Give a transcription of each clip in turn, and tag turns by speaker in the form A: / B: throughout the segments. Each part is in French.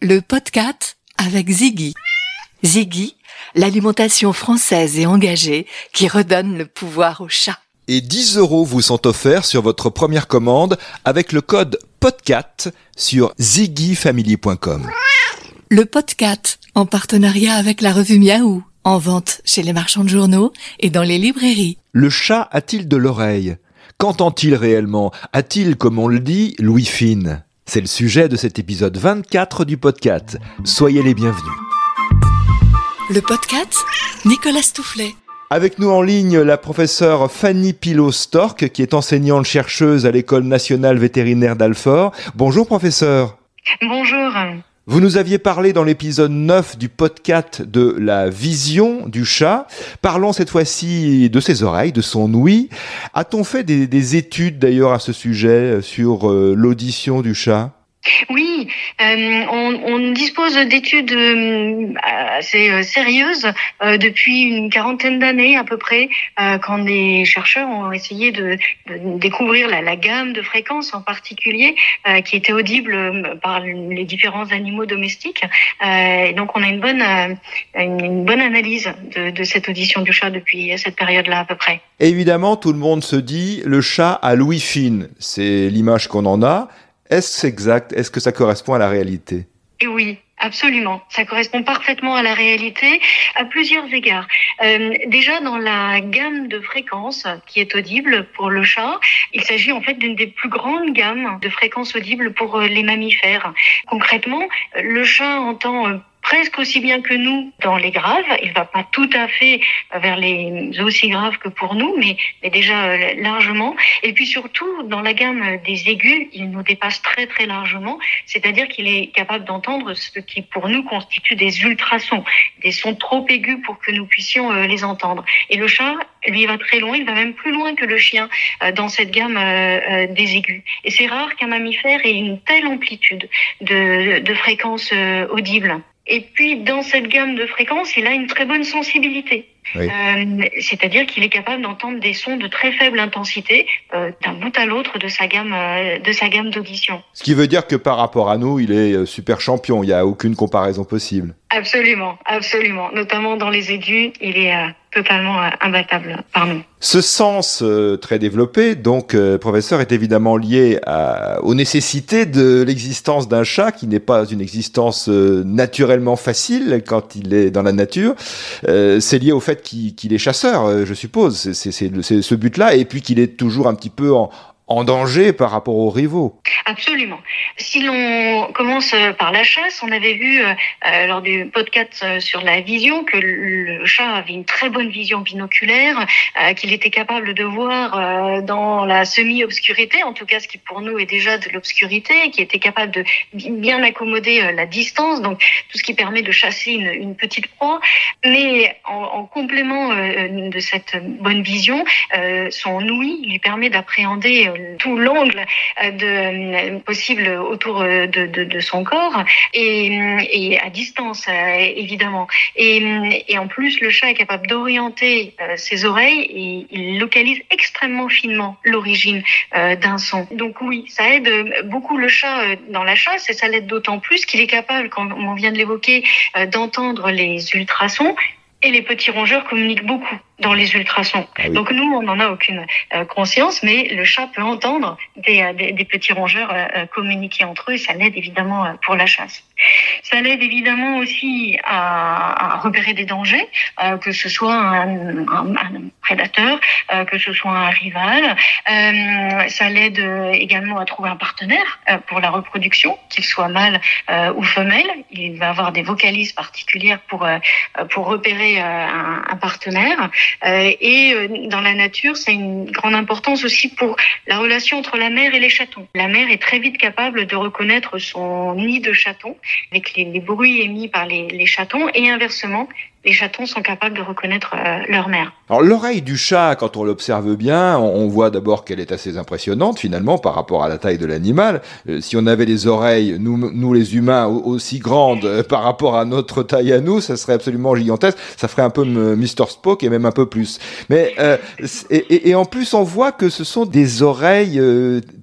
A: le podcast avec Ziggy. Ziggy, l'alimentation française et engagée qui redonne le pouvoir au chat.
B: Et 10 euros vous sont offerts sur votre première commande avec le code PODCAT sur ziggyfamily.com.
A: Le podcast en partenariat avec la revue Miaou, en vente chez les marchands de journaux et dans les librairies.
B: Le chat a-t-il de l'oreille? Qu'entend-il réellement? A-t-il, comme on le dit, Louis Fine? C'est le sujet de cet épisode 24 du podcast. Soyez les bienvenus.
A: Le podcast Nicolas Stoufflet.
B: Avec nous en ligne la professeure Fanny Pilot-Stork, qui est enseignante chercheuse à l'école nationale vétérinaire d'Alfort. Bonjour professeur.
C: Bonjour.
B: Vous nous aviez parlé dans l'épisode 9 du podcast de la vision du chat. Parlons cette fois-ci de ses oreilles, de son ouïe. A-t-on fait des, des études d'ailleurs à ce sujet sur euh, l'audition du chat?
C: Oui, euh, on, on dispose d'études euh, assez euh, sérieuses euh, depuis une quarantaine d'années à peu près, euh, quand des chercheurs ont essayé de, de découvrir la, la, gamme de fréquences en particulier euh, qui était audible euh, par les différents animaux domestiques. et donc on a une bonne, une, bonne analyse de, de cette audition du chat depuis cette période-là à peu près.
B: Évidemment, tout le monde se dit le chat a l'ouïe fine. C'est l'image qu'on en a. Est-ce exact? Est-ce que ça correspond à la réalité?
C: Et oui, Absolument, ça correspond parfaitement à la réalité à plusieurs égards. Euh, déjà dans la gamme de fréquences qui est audible pour le chat, il s'agit en fait d'une des plus grandes gammes de fréquences audibles pour les mammifères. Concrètement, le chat entend presque aussi bien que nous dans les graves. Il va pas tout à fait vers les aussi graves que pour nous, mais, mais déjà largement. Et puis surtout, dans la gamme des aigus, il nous dépasse très très largement. C'est-à-dire qu'il est capable d'entendre ce qui pour nous constitue des ultrasons, des sons trop aigus pour que nous puissions les entendre. Et le chat, lui, va très loin. Il va même plus loin que le chien dans cette gamme des aigus. Et c'est rare qu'un mammifère ait une telle amplitude de, de fréquences audibles. Et puis, dans cette gamme de fréquences, il a une très bonne sensibilité. Oui. Euh, C'est-à-dire qu'il est capable d'entendre des sons de très faible intensité euh, d'un bout à l'autre de sa gamme euh, de sa gamme d'audition.
B: Ce qui veut dire que par rapport à nous, il est super champion. Il n'y a aucune comparaison possible.
C: Absolument, absolument. Notamment dans les aigus, il est euh, totalement euh, imbattable par nous.
B: Ce sens euh, très développé, donc, euh, professeur, est évidemment lié à, aux nécessités de l'existence d'un chat qui n'est pas une existence euh, naturellement facile quand il est dans la nature. c'est lié au fait qu'il qu est chasseur, je suppose. C'est ce but-là, et puis qu'il est toujours un petit peu en, en danger par rapport aux rivaux.
C: Absolument. Si l'on commence par la chasse, on avait vu euh, lors du podcast euh, sur la vision que le chat avait une très bonne vision binoculaire, euh, qu'il était capable de voir euh, dans la semi-obscurité, en tout cas ce qui pour nous est déjà de l'obscurité, qui était capable de bien accommoder euh, la distance, donc tout ce qui permet de chasser une, petite proie. Mais en, en complément euh, de cette bonne vision, son ouïe lui permet d'appréhender tout l'angle de possible autour de, de, son corps et, et à distance évidemment. Et, et, en plus le chat est capable d'orienter ses oreilles et il localise extrêmement finement l'origine d'un son. Donc oui ça aide beaucoup le chat dans la chasse et ça l'aide d'autant plus qu'il est capable comme on vient de l'évoquer d'entendre les ultrasons et les petits rongeurs communiquent beaucoup dans les ultrasons. Ah oui. Donc nous, on n'en a aucune euh, conscience, mais le chat peut entendre des, euh, des, des petits rongeurs euh, communiquer entre eux et ça l'aide évidemment euh, pour la chasse. Ça l'aide évidemment aussi à, à, repérer des dangers, euh, que ce soit un, un, un prédateur, euh, que ce soit un rival. ça l'aide également à trouver un partenaire pour la reproduction, qu'il soit mâle ou femelle. Il va avoir des vocalises particulières pour, pour repérer un, un partenaire. Euh, et euh, dans la nature, c'est une grande importance aussi pour la relation entre la mère et les chatons. La mère est très vite capable de reconnaître son nid de chaton avec les, bruits émis par les chatons et inversement, les chatons sont capables de reconnaître leur mère.
B: Alors l'oreille du chat, quand on l'observe bien, on voit d'abord qu'elle est assez impressionnante finalement par rapport à la taille de l'animal. si on avait les oreilles, nous, nous les humains, aussi grandes par rapport à notre taille à nous, ça serait absolument gigantesque. Ça ferait un peu Mr. Spock et même un peu plus. Mais et, et, en plus, on voit que ce sont des oreilles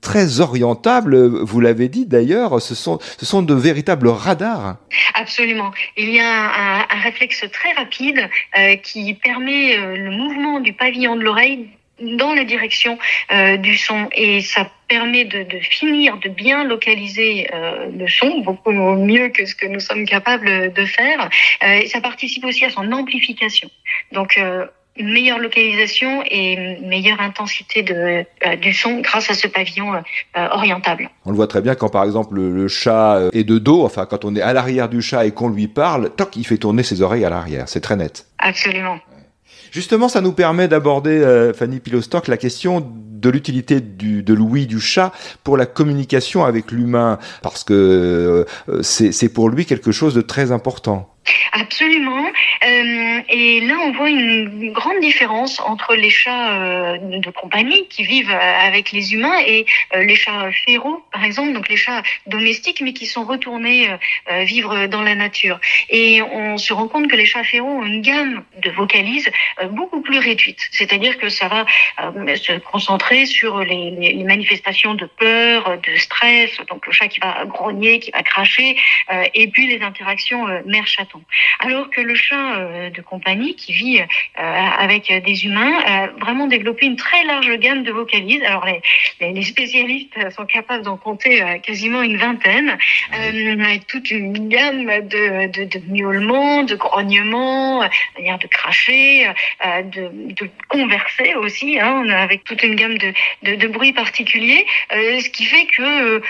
B: très orientables. Vous l'avez dit d'ailleurs, ce sont, ce sont de véritables radars.
C: Absolument. Il y a un, un réflexe très rapide euh, qui permet euh, le mouvement du pavillon de l'oreille dans la direction euh, du son. Et ça permet de, finir de bien localiser le son beaucoup mieux que ce que nous sommes capables de faire. Et ça participe aussi à son amplification. Donc meilleure localisation et meilleure intensité de, euh, du son grâce à ce pavillon euh, orientable.
B: On le voit très bien quand par exemple le, le, chat euh, est de dos, enfin quand on est à l'arrière du chat et qu'on lui parle, toc, il fait tourner ses oreilles à l'arrière, c'est très net.
C: Absolument.
B: Justement, ça nous permet d'aborder, euh, Fanny Pilostock, la question de l'utilité de l'ouïe du chat pour la communication avec l'humain, parce que euh, c'est pour lui quelque chose de très important.
C: Absolument. Euh, et là, on voit une grande différence entre les chats euh, de compagnie qui vivent euh, avec les humains et euh, les chats féraux, par exemple, donc les chats domestiques, mais qui sont retournés vivre dans la nature. Et on se rend compte que les chats féraux ont une gamme de vocalises beaucoup plus réduite. C'est-à-dire que ça va se concentrer sur les, les, manifestations de peur, de stress, donc le chat qui va grogner, qui va cracher, et puis les interactions Alors que le chat euh, de compagnie qui vit euh, avec des humains a vraiment développé une très large gamme de vocalises. Alors les, spécialistes sont capables d'en compter euh, quasiment une vingtaine, avec toute une gamme de, miaulements, de grognements, de cracher, de, converser aussi, avec toute une gamme de, de, de bruits particuliers, ce qui fait que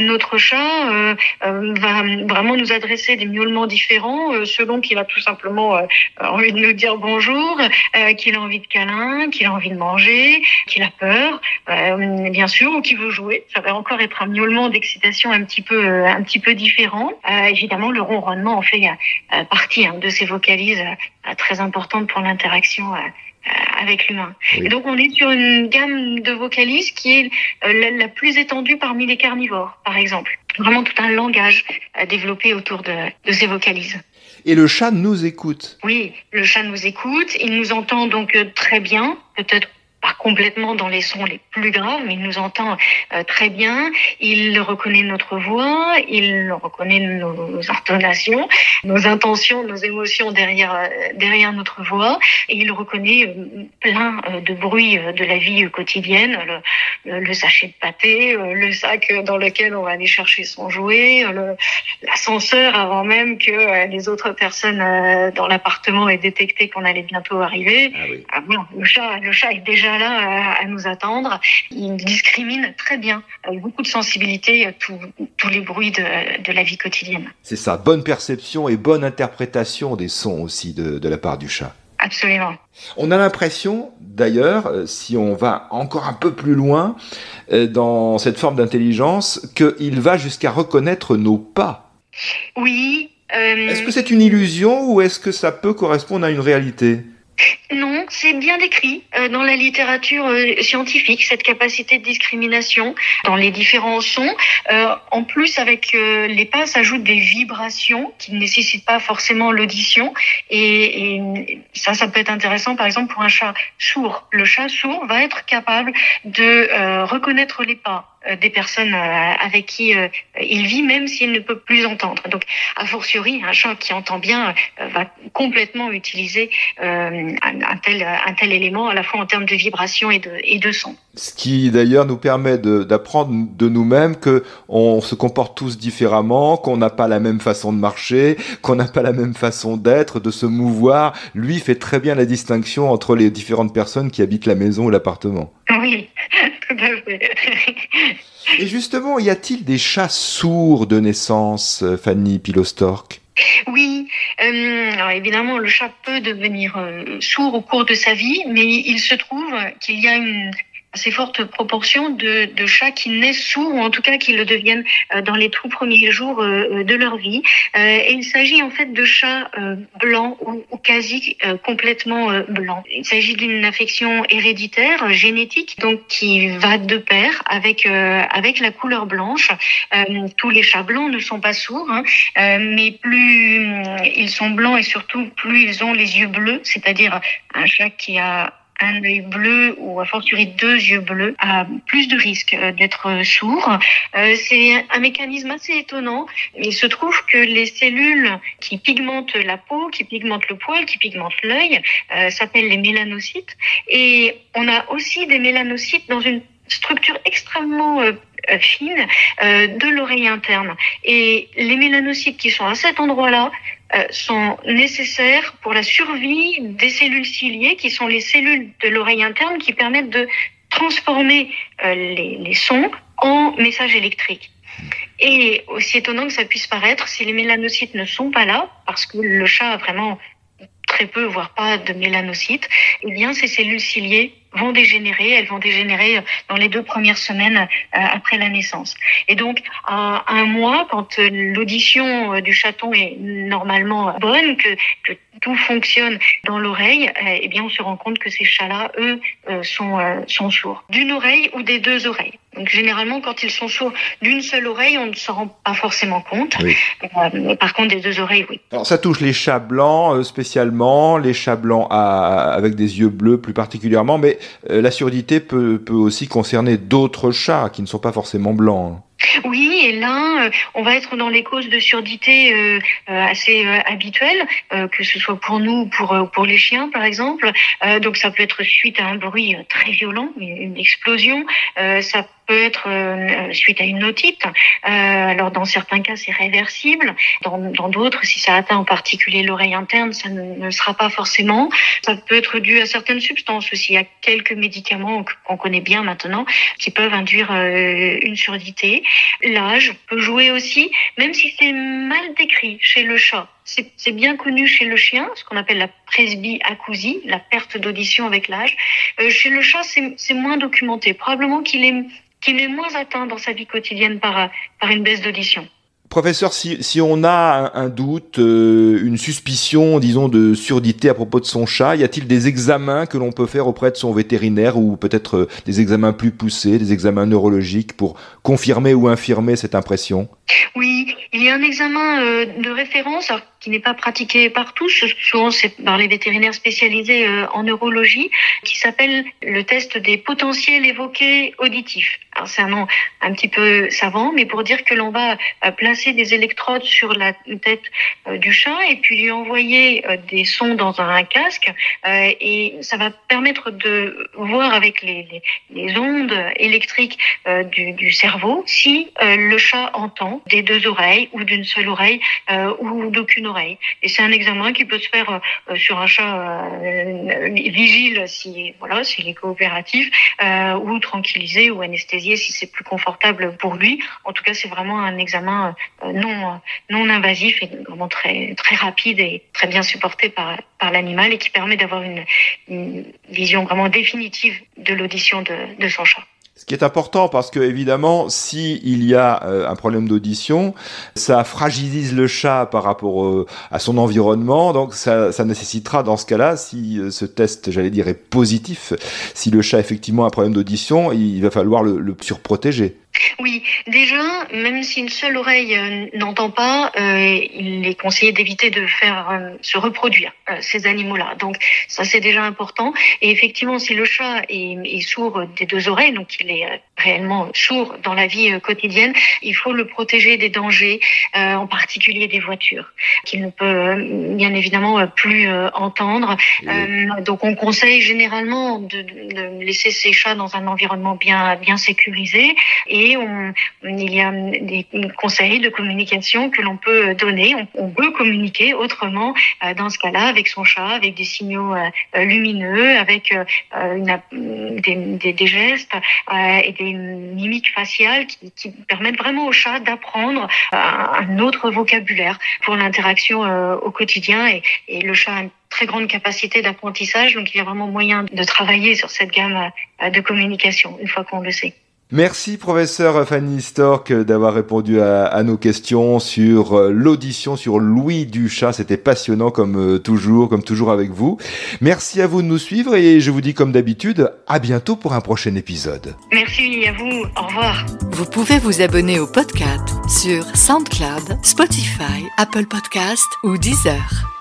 C: notre chat va vraiment nous adresser des miaulements différents selon qu'il a tout simplement euh, envie de nous dire bonjour, euh, qu'il a envie de câlin, qu'il a envie de manger, qu'il a peur, euh, bien sûr, ou qu'il veut jouer. Ça va encore être un miaulement d'excitation un petit peu, un petit peu différent. évidemment, le ronronnement en fait partie hein, de ces vocalises très importantes pour l'interaction avec l'humain. Oui. Et donc on est sur une gamme de vocalises qui est la, la, plus étendue parmi les carnivores, par exemple. Vraiment tout un langage développé autour de, de ces vocalises.
B: Et le chat nous écoute.
C: Oui, le chat nous écoute. Il nous entend donc euh, très bien, peut-être pas complètement dans les sons les plus graves, mais il nous entend euh, très bien. Il reconnaît notre voix, il reconnaît nos intonations, nos intentions, nos émotions derrière euh, derrière notre voix, et il reconnaît euh, plein de bruits de la vie quotidienne, le, sachet de pâté, le sac dans lequel on va aller chercher son jouet, l'ascenseur avant même que les autres personnes dans l'appartement aient détecté qu'on allait bientôt arriver. Ah oui. ah, bon, le chat, le chat est déjà là à, nous attendre. Il discrimine très bien, avec beaucoup de sensibilité, tous les bruits de, de, la vie quotidienne.
B: C'est ça, bonne perception et bonne interprétation des sons aussi de, de la part du chat.
C: Absolument.
B: On a l'impression, d'ailleurs, euh, si on va encore un peu plus loin euh, dans cette forme d'intelligence, qu'il va jusqu'à reconnaître nos pas.
C: Oui.
B: Euh... Est-ce que c'est une illusion ou est-ce que ça peut correspondre à une réalité?
C: Non, c'est bien décrit euh, dans la littérature euh, scientifique, cette capacité de discrimination dans les différents sons. Euh, en plus, avec les pas s'ajoutent des vibrations qui ne nécessitent pas forcément l'audition. Et, et, ça, ça peut être intéressant, par exemple, pour un chat sourd. Le chat sourd va être capable de reconnaître les pas des personnes avec qui il vit, même s'il ne peut plus entendre. Donc, a fortiori, un chat qui entend bien va complètement utiliser un, tel, un tel élément, à la fois en termes de vibration et de, et de son.
B: Ce qui d'ailleurs nous permet d'apprendre de, de nous-mêmes que on se comporte tous différemment, qu'on n'a pas la même façon de marcher, qu'on n'a pas la même façon d'être, de se mouvoir. Lui fait très bien la distinction entre les différentes personnes qui habitent la maison ou l'appartement.
C: Oui, tout à fait.
B: Et justement, y a-t-il des chats sourds de naissance, Fanny Pilostork?
C: Oui, euh, alors évidemment, le chat peut devenir euh, sourd au cours de sa vie, mais il se trouve qu'il y a une assez forte proportion de, de, chats qui naissent sourds ou en tout cas qui le deviennent dans les tout premiers jours de leur vie. Et il s'agit en fait de chats blancs ou, ou quasi complètement blancs. Il s'agit d'une affection héréditaire, génétique, donc qui va de pair avec avec la couleur blanche. tous les chats blancs ne sont pas sourds, hein, mais plus ils sont blancs et surtout plus ils ont les yeux bleus, c'est-à-dire un chat qui a un œil bleu ou a fortiori deux yeux bleus a plus de risques euh, d'être sourd. Euh, c'est un mécanisme assez étonnant. Il se trouve que les cellules qui pigmentent la peau, qui pigmentent le poil, qui pigmentent l'œil, euh, s'appellent les mélanocytes. Et on a aussi des mélanocytes dans une structure extrêmement fine de l'oreille interne. Et les mélanocytes qui sont à cet endroit-là euh, sont nécessaires pour la survie des cellules ciliées, qui sont les cellules de l'oreille interne qui permettent de transformer euh, les, les sons en messages électriques. Et aussi étonnant que ça puisse paraître, si les mélanocytes ne sont pas là, parce que le chat a vraiment très peu, voire pas de mélanocytes, eh bien ces cellules ciliées vont dégénérer. Elles vont dégénérer dans les deux premières semaines euh, après la naissance. Et donc, à un mois, quand l'audition euh, du chaton est normalement bonne, que, que tout fonctionne dans l'oreille, euh, eh bien, on se rend compte que ces chats-là, eux, sont, sont sourds. D'une oreille ou des deux oreilles. Donc, généralement, quand ils sont sourds d'une seule oreille, on ne s'en rend pas forcément compte. Oui. par contre, des deux oreilles, oui.
B: Alors, ça touche les chats blancs spécialement, les chats blancs à, avec des yeux bleus plus particulièrement, mais euh, la surdité peut, peut aussi concerner d'autres chats qui ne sont pas forcément blancs. Hein.
C: Oui, et là, euh, on va être dans les causes de surdité euh, assez habituelles, que ce soit pour nous ou pour, pour les chiens, par exemple. donc, ça peut être suite à un bruit très violent, une explosion. ça peut être euh, suite à une otite. Euh, alors dans certains cas, c'est réversible. Dans d'autres, si ça atteint en particulier l'oreille interne, ça ne, sera pas forcément. Ça peut être dû à certaines substances aussi. Il y a quelques médicaments qu'on connaît bien maintenant qui peuvent induire euh, une surdité. L'âge peut jouer aussi, même si c'est mal décrit chez le chat. C'est bien connu chez le chien, ce qu'on appelle la presbyacousie, la perte d'audition avec l'âge. chez le chat, c'est moins documenté. Probablement qu'il est qu'il est moins atteint dans sa vie quotidienne par, par une baisse d'audition.
B: Professeur, si, si, on a un, doute, euh, une suspicion, disons, de surdité à propos de son chat, y a-t-il des examens que l'on peut faire auprès de son vétérinaire ou peut-être euh, des examens plus poussés, des examens neurologiques pour confirmer ou infirmer cette impression?
C: Oui, il y a un examen euh, de référence qui n'est pas pratiqué par tous, souvent c'est par les vétérinaires spécialisés en neurologie, qui s'appelle le test des potentiels évoqués auditifs. C'est un nom un petit peu savant, mais pour dire que l'on va placer des électrodes sur la tête euh, du chat et puis lui envoyer euh, des sons dans un casque euh, et ça va permettre de voir avec les, ondes électriques du, cerveau si le chat entend des deux oreilles ou d'une seule oreille ou d'aucune oreille. Et c'est un examen qui peut se faire sur un chat vigile si voilà s'il est coopératif ou tranquillisé ou anesthésié si c'est plus confortable pour lui. En tout cas, c'est vraiment un examen euh, non, non invasif et vraiment très, très rapide et très bien supporté par, par l'animal et qui permet d'avoir une, une, vision vraiment définitive de l'audition de, de son chat.
B: Ce qui est important parce que évidemment, si il y a euh, un problème d'audition, ça fragilise le chat par rapport euh, à son environnement. Donc ça, ça nécessitera dans ce cas-là, si euh, ce test, j'allais dire, est positif, si le chat effectivement a un problème d'audition, il va falloir le, le surprotéger.
C: Oui, déjà, même si une seule oreille euh, n'entend pas, euh, il est conseillé d'éviter de faire euh, se reproduire ces animaux-là. Donc ça, c'est déjà important. Et effectivement, si le chat est, est, sourd des deux oreilles, donc il est réellement sourd dans la vie quotidienne, il faut le protéger des dangers, en particulier des voitures, qu'il ne peut bien évidemment plus entendre. donc on conseille généralement de, de laisser ces chats dans un environnement bien bien sécurisé et on, il y a des conseils de communication que l'on peut donner. On, peut communiquer autrement euh, dans ce cas-là avec son chat, avec des signaux euh, lumineux, avec euh, une, des, des, des, gestes et des mimiques faciales qui, qui permettent vraiment au chat d'apprendre un autre vocabulaire pour l'interaction au quotidien. Et, et le chat a une très grande capacité d'apprentissage, donc il y a vraiment moyen de travailler sur cette gamme de communication une fois qu'on le sait.
B: Merci professeur Fanny Stork d'avoir répondu à, nos questions sur euh, l'audition sur Louis Duchat. C'était passionnant comme euh, toujours, comme toujours avec vous. Merci à vous de nous suivre et je vous dis comme d'habitude à bientôt pour un prochain épisode.
C: Merci à vous. Au revoir.
A: Vous pouvez vous abonner au podcast sur SoundCloud, Spotify, Apple Podcast ou Deezer.